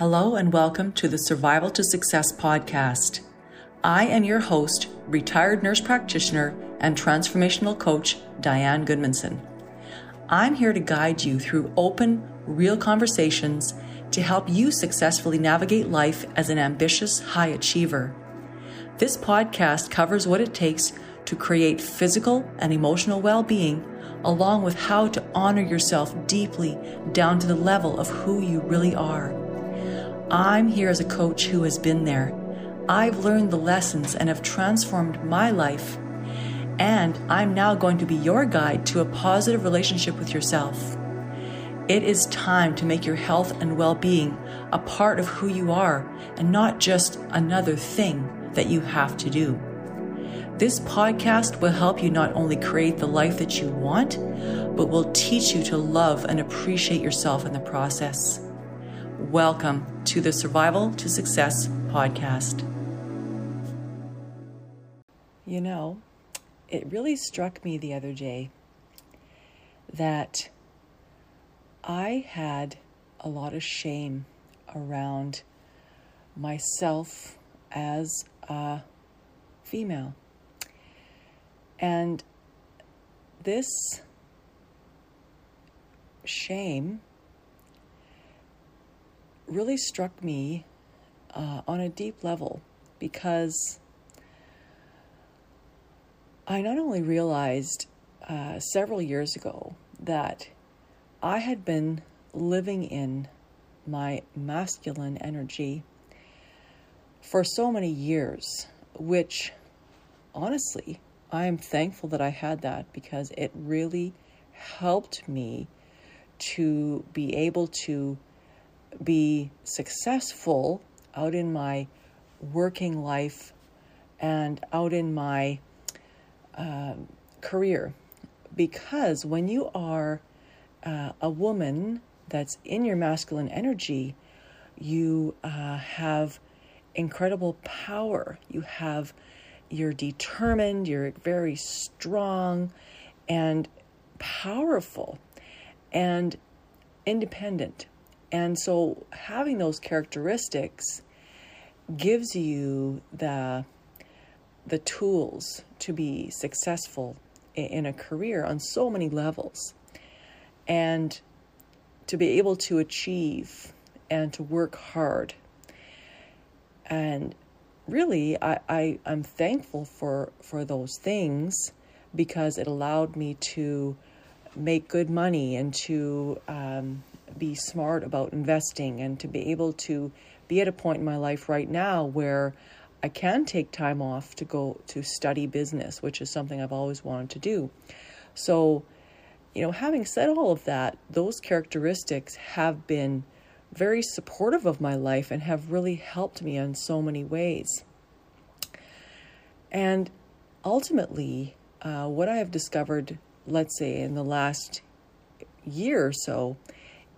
Hello and welcome to the Survival to Success podcast. I am your host, retired nurse practitioner and transformational coach, Diane Gudmundson. I'm here to guide you through open, real conversations to help you successfully navigate life as an ambitious high achiever. This podcast covers what it takes to create physical and emotional well being, along with how to honor yourself deeply down to the level of who you really are. I'm here as a coach who has been there. I've learned the lessons and have transformed my life. And I'm now going to be your guide to a positive relationship with yourself. It is time to make your health and well being a part of who you are and not just another thing that you have to do. This podcast will help you not only create the life that you want, but will teach you to love and appreciate yourself in the process. Welcome to the Survival to Success podcast. You know, it really struck me the other day that I had a lot of shame around myself as a female. And this shame really struck me uh, on a deep level because I not only realized uh, several years ago that I had been living in my masculine energy for so many years, which honestly, I am thankful that I had that because it really helped me to be able to be successful out in my working life and out in my uh, career. Because when you are uh, a woman that's in your masculine energy, you uh, have incredible power. You have, you're determined, you're very strong and powerful and independent. And so having those characteristics gives you the the tools to be successful in a career on so many levels and to be able to achieve and to work hard. And really, I, I, I'm thankful for, for those things because it allowed me to make good money and to um, be smart about investing and to be able to be at a point in my life right now where I can take time off to go to study business, which is something I've always wanted to do. So, you know, having said all of that, those characteristics have been very supportive of my life and have really helped me in so many ways. And ultimately, uh, what I have discovered, let's say in the last year or so,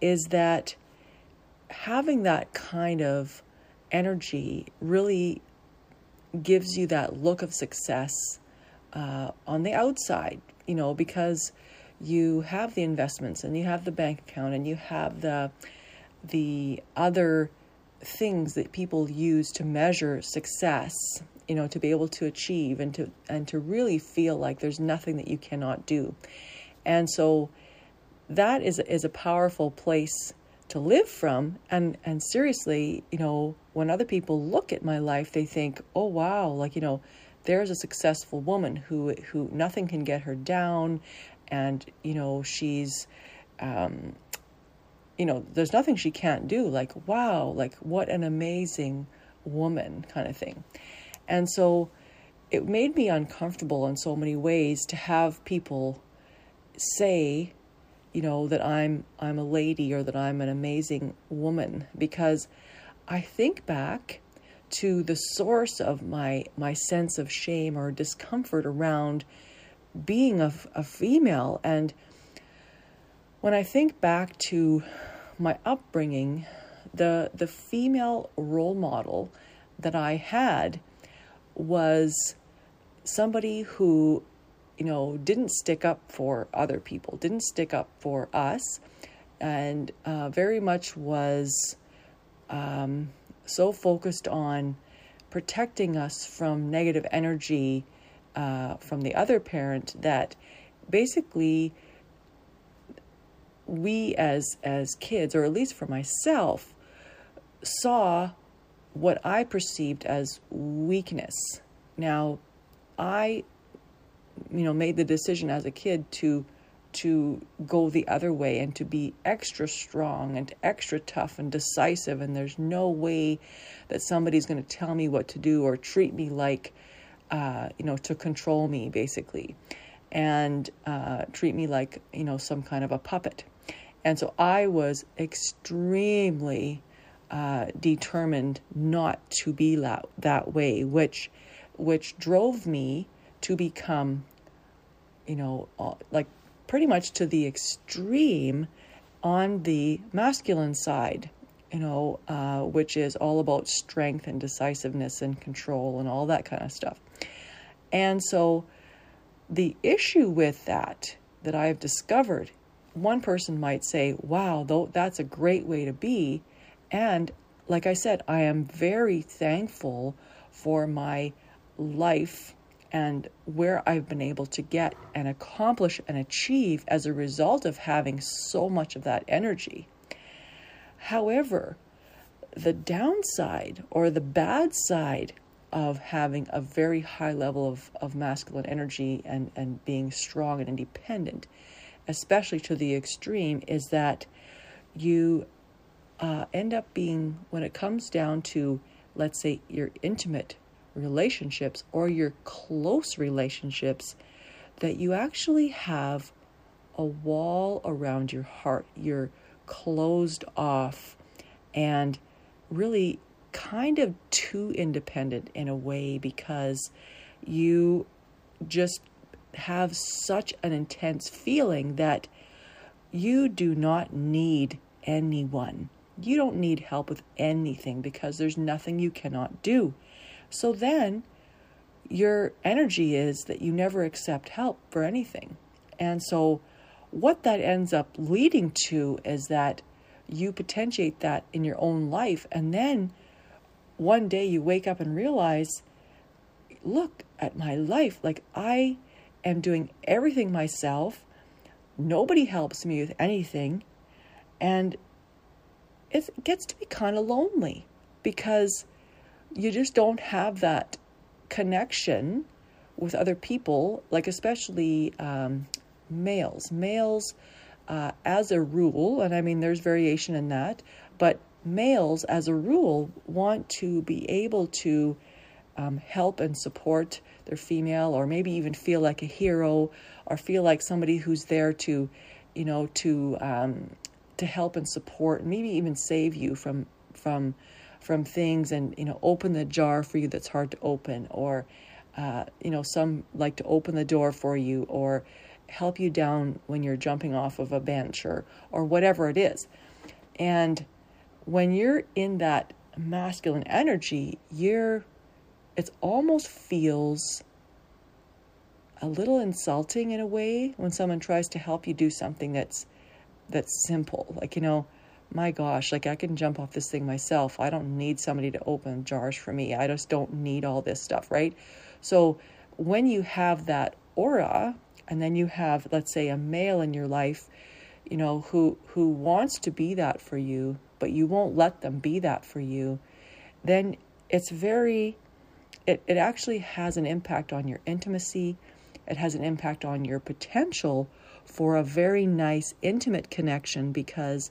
is that having that kind of energy really gives you that look of success uh, on the outside, you know, because you have the investments and you have the bank account and you have the the other things that people use to measure success you know to be able to achieve and to and to really feel like there's nothing that you cannot do. And so that is is a powerful place to live from. And and seriously you know when other people look at my life they think oh wow like you know there's a successful woman who who nothing can get her down. And you know she's um, you know there's nothing she can't do. Like wow like what an amazing woman kind of thing. And so it made me uncomfortable in so many ways to have people say you know that I'm I'm a lady or that I'm an amazing woman because I think back to the source of my my sense of shame or discomfort around being a, a female. And when I think back to my upbringing, the the female role model that I had was somebody who, you know, didn't stick up for other people, didn't stick up for us, and uh, very much was um, so focused on protecting us from negative energy uh, from the other parent that basically we as as kids or at least for myself saw what I perceived as weakness. Now, I you know made the decision as a kid to to go the other way and to be extra strong and extra tough and decisive. And there's no way that somebody's going to tell me what to do or treat me like uh, you know to control me basically. And uh, treat me like you know some kind of a puppet. And so i was extremely uh, determined not to be that, that way which which drove me to become you know uh, like pretty much to the extreme on the masculine side, you know, uh, which is all about strength and decisiveness and control and all that kind of stuff. And so the issue with that that I've discovered, one person might say, wow, though that's a great way to be. And like I said, I am very thankful for my life and where I've been able to get and accomplish and achieve as a result of having so much of that energy. However, the downside or the bad side of having a very high level of, of masculine energy and, and being strong and independent, especially to the extreme, is that you uh, end up being, when it comes down to, let's say, your intimate relationships or your close relationships that you actually have a wall around your heart. You're closed off and really kind of too independent in a way because you just have such an intense feeling that you do not need anyone. You don't need help with anything because there's nothing you cannot do. So then your energy is that you never accept help for anything. And so what that ends up leading to is that you potentiate that in your own life. And then one day you wake up and realize, look at my life. Like I am doing everything myself. Nobody helps me with anything. And it gets to be kind of lonely because you just don't have that connection with other people, like especially um, males. Males, uh, as a rule, and I mean there's variation in that, but males, as a rule, want to be able to um, help and support their female, or maybe even feel like a hero, or feel like somebody who's there to, you know, to um, to help and support, and maybe even save you from from from things and you know open the jar for you that's hard to open or uh, you know some like to open the door for you or help you down when you're jumping off of a bench or or whatever it is. And when you're in that masculine energy you're it almost feels a little insulting in a way when someone tries to help you do something that's that's simple. Like you know my gosh, like I can jump off this thing myself. I don't need somebody to open jars for me. I just don't need all this stuff, right? So when you have that aura, and then you have, let's say, a male in your life, you know, who who wants to be that for you, but you won't let them be that for you, then it's very it, it actually has an impact on your intimacy. It has an impact on your potential for a very nice intimate connection because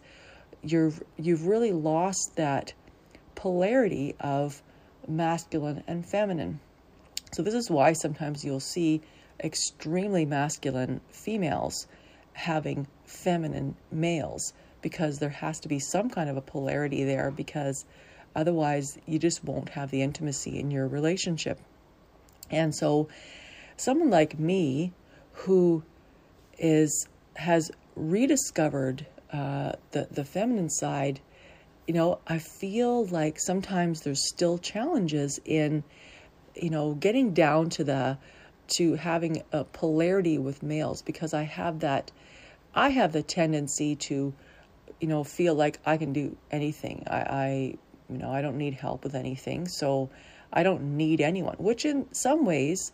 you've you've really lost that polarity of masculine and feminine. So this is why sometimes you'll see extremely masculine females having feminine males because there has to be some kind of a polarity there because otherwise you just won't have the intimacy in your relationship. And so someone like me who is has rediscovered the the feminine side, you know, I feel like sometimes there's still challenges in, you know, getting down to the to having a polarity with males because I have that, I have the tendency to, you know, feel like I can do anything. I, I you know, I don't need help with anything. So I don't need anyone, which in some ways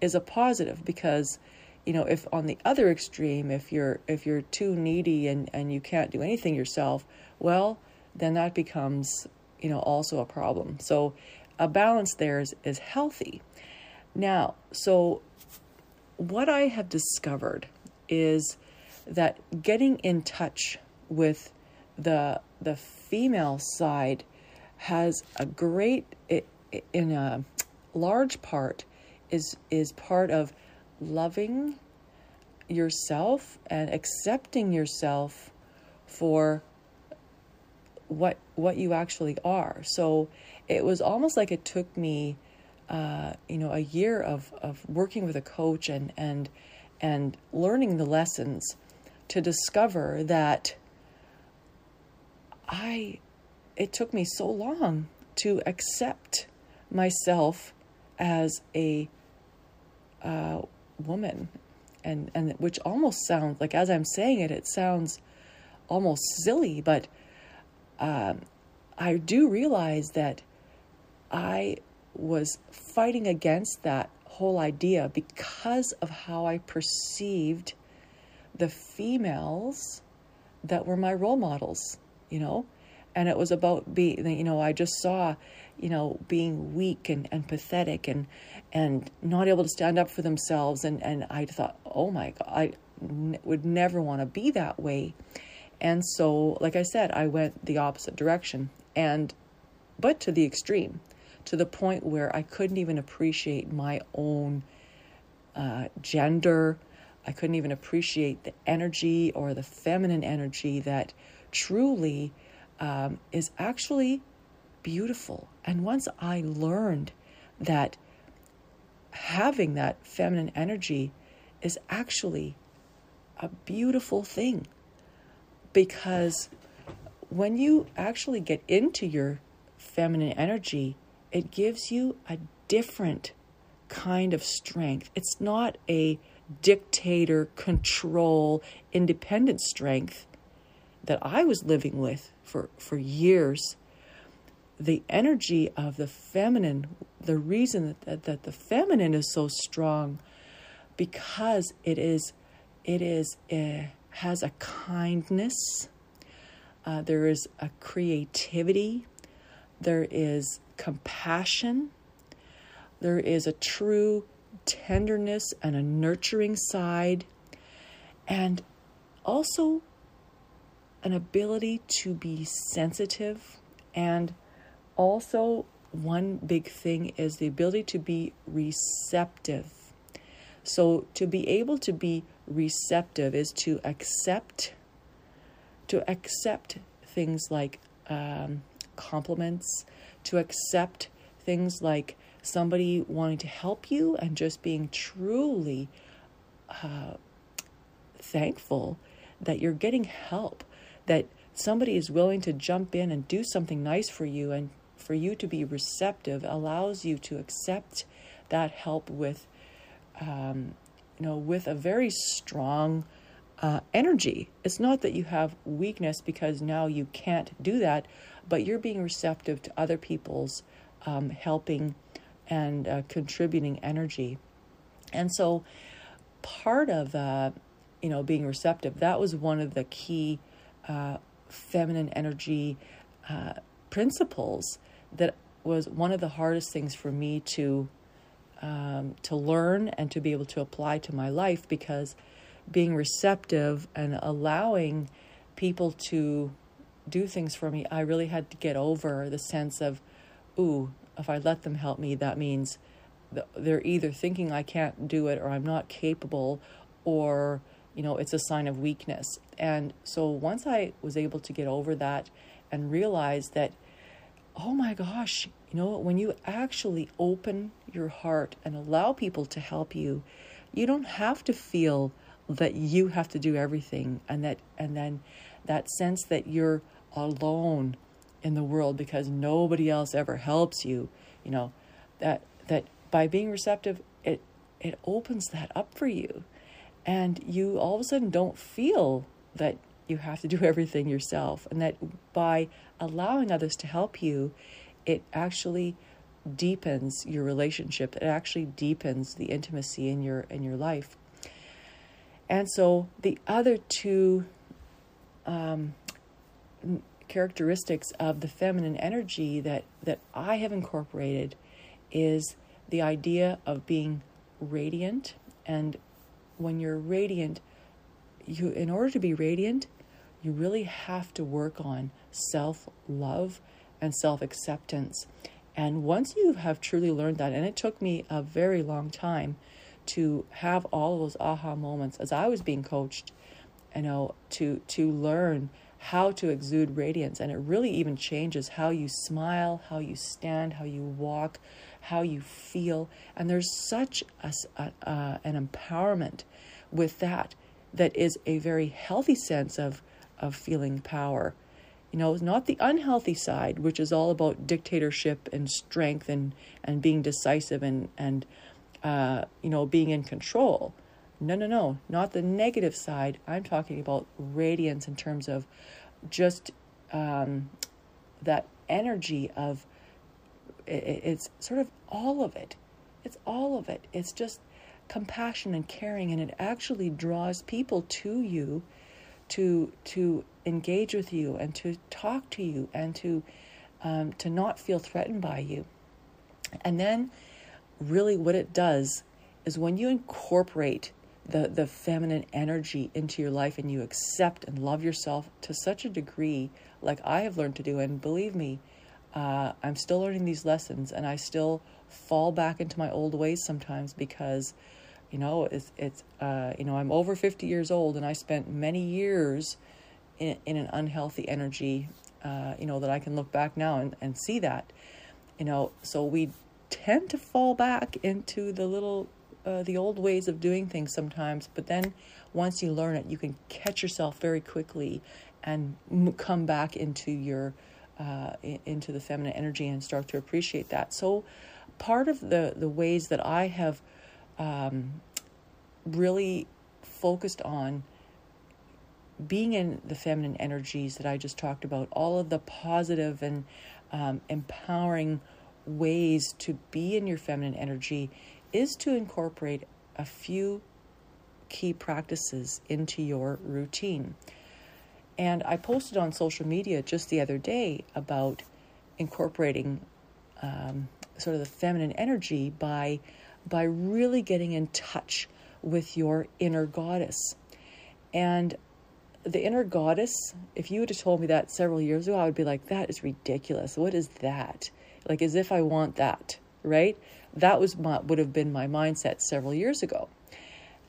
is a positive because you know if on the other extreme if you're if you're too needy and and you can't do anything yourself well then that becomes you know also a problem. So a balance there is, is healthy. Now so what i have discovered is that getting in touch with the the female side has a great in a large part is is part of loving yourself and accepting yourself for what what you actually are. So it was almost like it took me uh, you know a year of of working with a coach and and and learning the lessons to discover that I it took me so long to accept myself as a uh, woman, and and which almost sounds like as I'm saying it, it sounds almost silly, but um, I do realize that I was fighting against that whole idea because of how I perceived the females that were my role models, you know, and it was about being, you know, I just saw you know, being weak and, and pathetic and and not able to stand up for themselves. And, and I thought, oh my God, I n- would never want to be that way. And so, like I said, I went the opposite direction, and but to the extreme, to the point where I couldn't even appreciate my own uh, gender. I couldn't even appreciate the energy or the feminine energy that truly um, is actually beautiful. And once I learned that having that feminine energy is actually a beautiful thing because when you actually get into your feminine energy, it gives you a different kind of strength. It's not a dictator, control, independent strength that I was living with for, for years the energy of the feminine, the reason that, that the feminine is so strong, because it is, it is, uh, has a kindness, uh, there is a creativity, there is compassion, there is a true tenderness and a nurturing side, and also an ability to be sensitive and also, one big thing is the ability to be receptive. So, to be able to be receptive is to accept, to accept things like um, compliments, to accept things like somebody wanting to help you and just being truly uh, thankful that you're getting help, that somebody is willing to jump in and do something nice for you and for you to be receptive allows you to accept that help with, um, you know, with a very strong uh, energy. It's not that you have weakness because now you can't do that, but you're being receptive to other people's um, helping and uh, contributing energy. And so, part of uh, you know being receptive that was one of the key uh, feminine energy uh, principles that was one of the hardest things for me to um, to learn and to be able to apply to my life because being receptive and allowing people to do things for me, I really had to get over the sense of, ooh, if I let them help me, that means they're either thinking I can't do it or I'm not capable or, you know, it's a sign of weakness. And so once I was able to get over that and realize that oh my gosh, you know, when you actually open your heart and allow people to help you, you don't have to feel that you have to do everything and that and then that sense that you're alone in the world because nobody else ever helps you, you know, that that by being receptive it it opens that up for you. And you all of a sudden don't feel that you have to do everything yourself, and that by allowing others to help you, it actually deepens your relationship. It actually deepens the intimacy in your in your life. And so the other two um, characteristics of the feminine energy that that I have incorporated is the idea of being radiant and when you're radiant you in order to be radiant you really have to work on self-love and self-acceptance and once you have truly learned that and it took me a very long time to have all those aha moments as I was being coached you know to to learn how to exude radiance. And it really even changes how you smile, how you stand, how you walk, how you feel. And there's such a, uh, an empowerment with that that is a very healthy sense of, of feeling power. You know, not the unhealthy side, which is all about dictatorship and strength and, and being decisive and, and uh, you know, being in control. No, no, no, not the negative side. I'm talking about radiance in terms of just um, that energy of it's sort of all of it. It's all of it. It's just compassion and caring, and it actually draws people to you to to engage with you and to talk to you and to um, to not feel threatened by you. And then, really, what it does is when you incorporate the, the feminine energy into your life and you accept and love yourself to such a degree, like I have learned to do. And believe me, uh, I'm still learning these lessons and I still fall back into my old ways sometimes because, you know, it's, it's uh, you know, I'm over 50 years old and I spent many years in, in an unhealthy energy, uh, you know, that I can look back now and, and see that, you know, so we tend to fall back into the little uh, the old ways of doing things sometimes, but then once you learn it, you can catch yourself very quickly and come back into your uh, into the feminine energy and start to appreciate that. So, part of the the ways that I have um, really focused on being in the feminine energies that I just talked about, all of the positive and um, empowering ways to be in your feminine energy is to incorporate a few key practices into your routine. And I posted on social media just the other day about incorporating um, sort of the feminine energy by by really getting in touch with your inner goddess. And the inner goddess, if you would have told me that several years ago, I would be like, that is ridiculous. What is that? Like, as if I want that, right? That was my, would have been my mindset several years ago.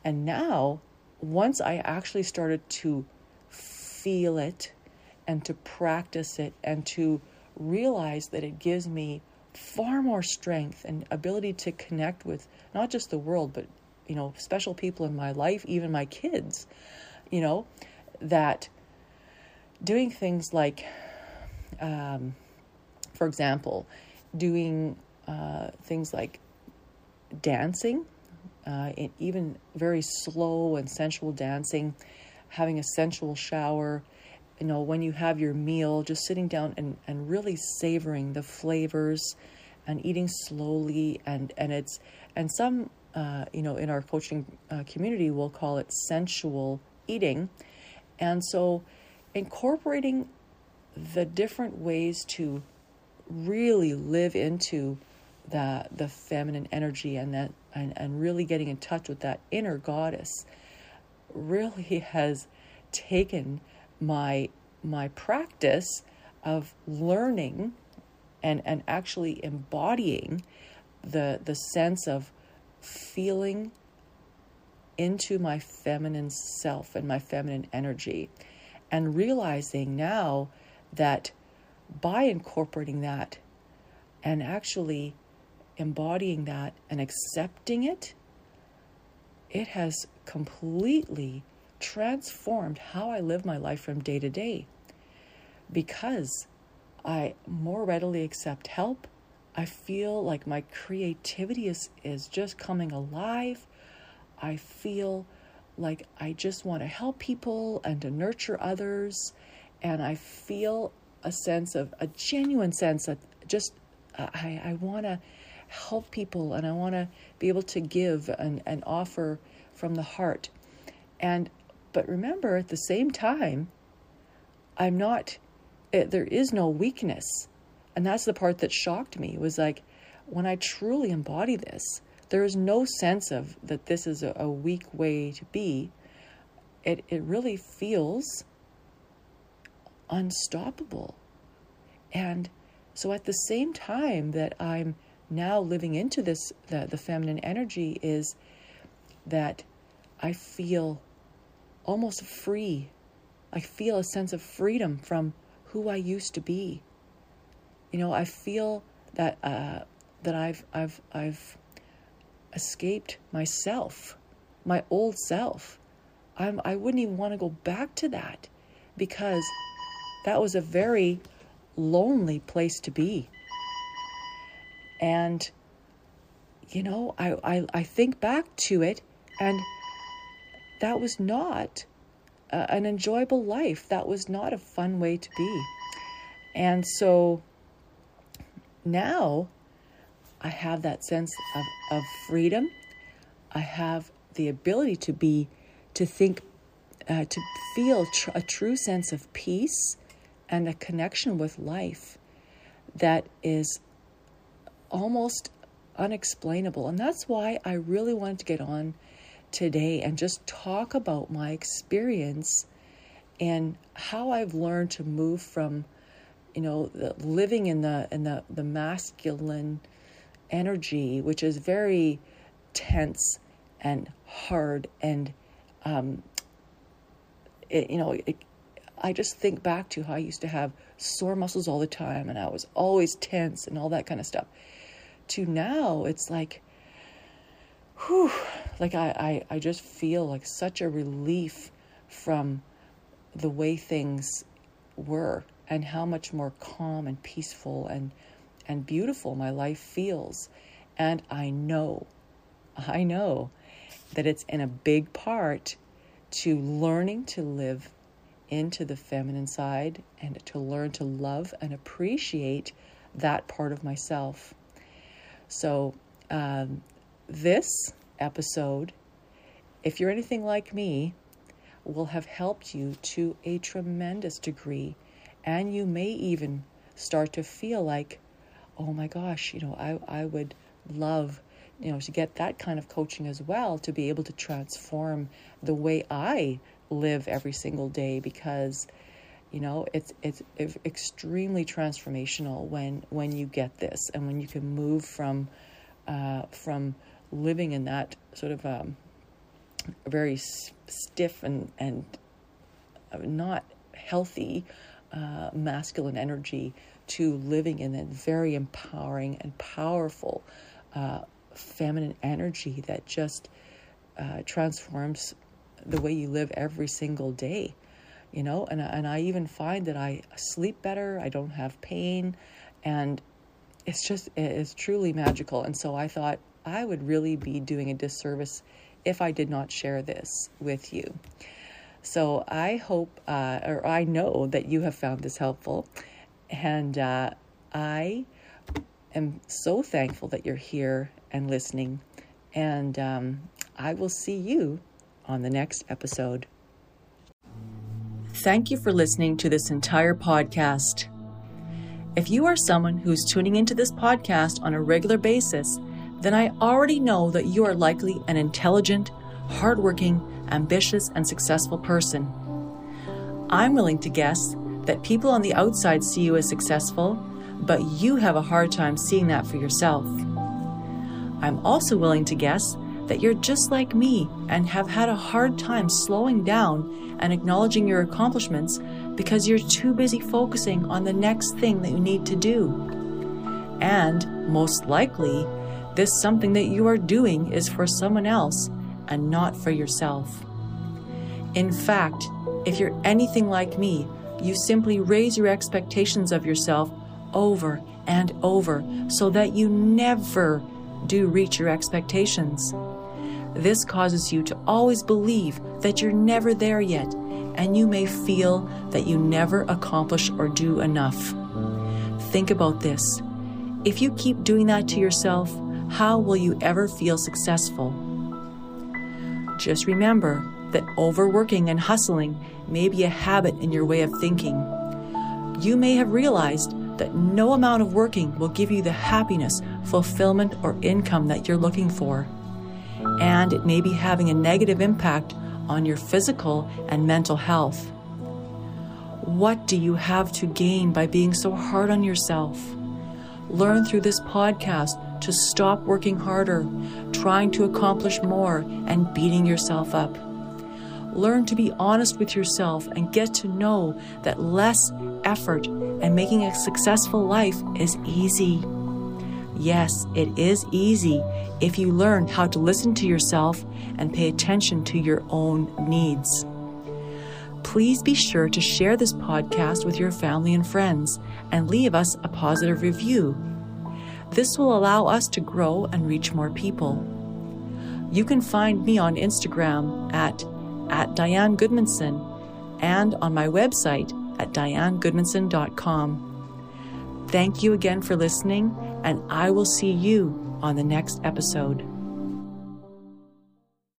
And now, once I actually started to feel it and to practice it and to realize that it gives me far more strength and ability to connect with not just the world, but, you know, special people in my life, even my kids, you know, that doing things like, um, for example, doing uh, things like dancing, uh, even very slow and sensual dancing, having a sensual shower, you know, when you have your meal, just sitting down and, and really savoring the flavors and eating slowly. And, and it's, and some, uh, you know, in our coaching uh, community, we'll call it sensual eating. And so incorporating the different ways to really live into the the feminine energy and that and, and really getting in touch with that inner goddess really has taken my my practice of learning and and actually embodying the the sense of feeling into my feminine self and my feminine energy and realizing now that by incorporating that and actually embodying that and accepting it, it has completely transformed how I live my life from day to day because I more readily accept help. I feel like my creativity is, is just coming alive. I feel like I just want to help people and to nurture others. And I feel a sense of a genuine sense that just uh, I, I want to help people and I want to be able to give and, and offer from the heart. And but remember at the same time, I'm not it, there is no weakness. And that's the part that shocked me was like when I truly embody this, there is no sense of that this is a, a weak way to be. It it really feels unstoppable. And so at the same time that I'm now living into this the, the feminine energy is that I feel almost free. I feel a sense of freedom from who I used to be. You know, I feel that uh, that I've I've I've escaped myself, my old self. I'm I wouldn't even want to go back to that because that was a very lonely place to be. And you know, I, I, I think back to it and that was not uh, an enjoyable life. That was not a fun way to be. And so now I have that sense of, of freedom. I have the ability to be, to think, uh, to feel tr- a true sense of peace and a connection with life that is almost unexplainable. And that's why I really wanted to get on today and just talk about my experience and how I've learned to move from, you know, the, living in the in the the masculine energy, which is very tense and hard and um, it, you know, it, I just think back to how I used to have sore muscles all the time and I was always tense and all that kind of stuff. To now, it's like whew, like I, I, I just feel like such a relief from the way things were and how much more calm and peaceful and and beautiful my life feels. And I know, I know that it's in a big part to learning to live into the feminine side and to learn to love and appreciate that part of myself. So, um, this episode, if you're anything like me, will have helped you to a tremendous degree. And you may even start to feel like, oh my gosh, you know, I, I would love, you know, to get that kind of coaching as well to be able to transform the way I live every single day because you know it's it's extremely transformational when when you get this and when you can move from uh, from living in that sort of um, very stiff and and not healthy uh, masculine energy to living in that very empowering and powerful uh, feminine energy that just uh, transforms the way you live every single day you know? And, and i even find that i sleep better i don't have pain and it's just it's truly magical. And so i thought i would really be doing a disservice if i did not share this with you so i hope uh, or i know that you have found this helpful and uh, i am so thankful that you're here and listening and um, i will see you on the next episode. Thank you for listening to this entire podcast. If you are someone who's tuning into this podcast on a regular basis, then I already know that you are likely an intelligent, hardworking, ambitious, and successful person. I'm willing to guess that people on the outside see you as successful, but you have a hard time seeing that for yourself. I'm also willing to guess that you're just like me and have had a hard time slowing down and acknowledging your accomplishments because you're too busy focusing on the next thing that you need to do. And most likely, this something that you are doing is for someone else and not for yourself. In fact, if you're anything like me, you simply raise your expectations of yourself over and over so that you never do reach your expectations. This causes you to always believe that you're never there yet, and you may feel that you never accomplish or do enough. Think about this. If you keep doing that to yourself, how will you ever feel successful? Just remember that overworking and hustling may be a habit in your way of thinking. You may have realized that no amount of working will give you the happiness, fulfillment, or income that you're looking for. And it may be having a negative impact on your physical and mental health. What do you have to gain by being so hard on yourself? Learn through this podcast to stop working harder, trying to accomplish more, and beating yourself up. Learn to be honest with yourself and get to know that less effort and making a successful life is easy. Yes, it is easy if you learn how to listen to yourself and pay attention to your own needs. Please be sure to share this podcast with your family and friends and leave us a positive review. This will allow us to grow and reach more people. You can find me on Instagram at, at Diane Gudmundson and on my website at dianegudmundson.com. Thank you again for listening, and I will see you on the next episode.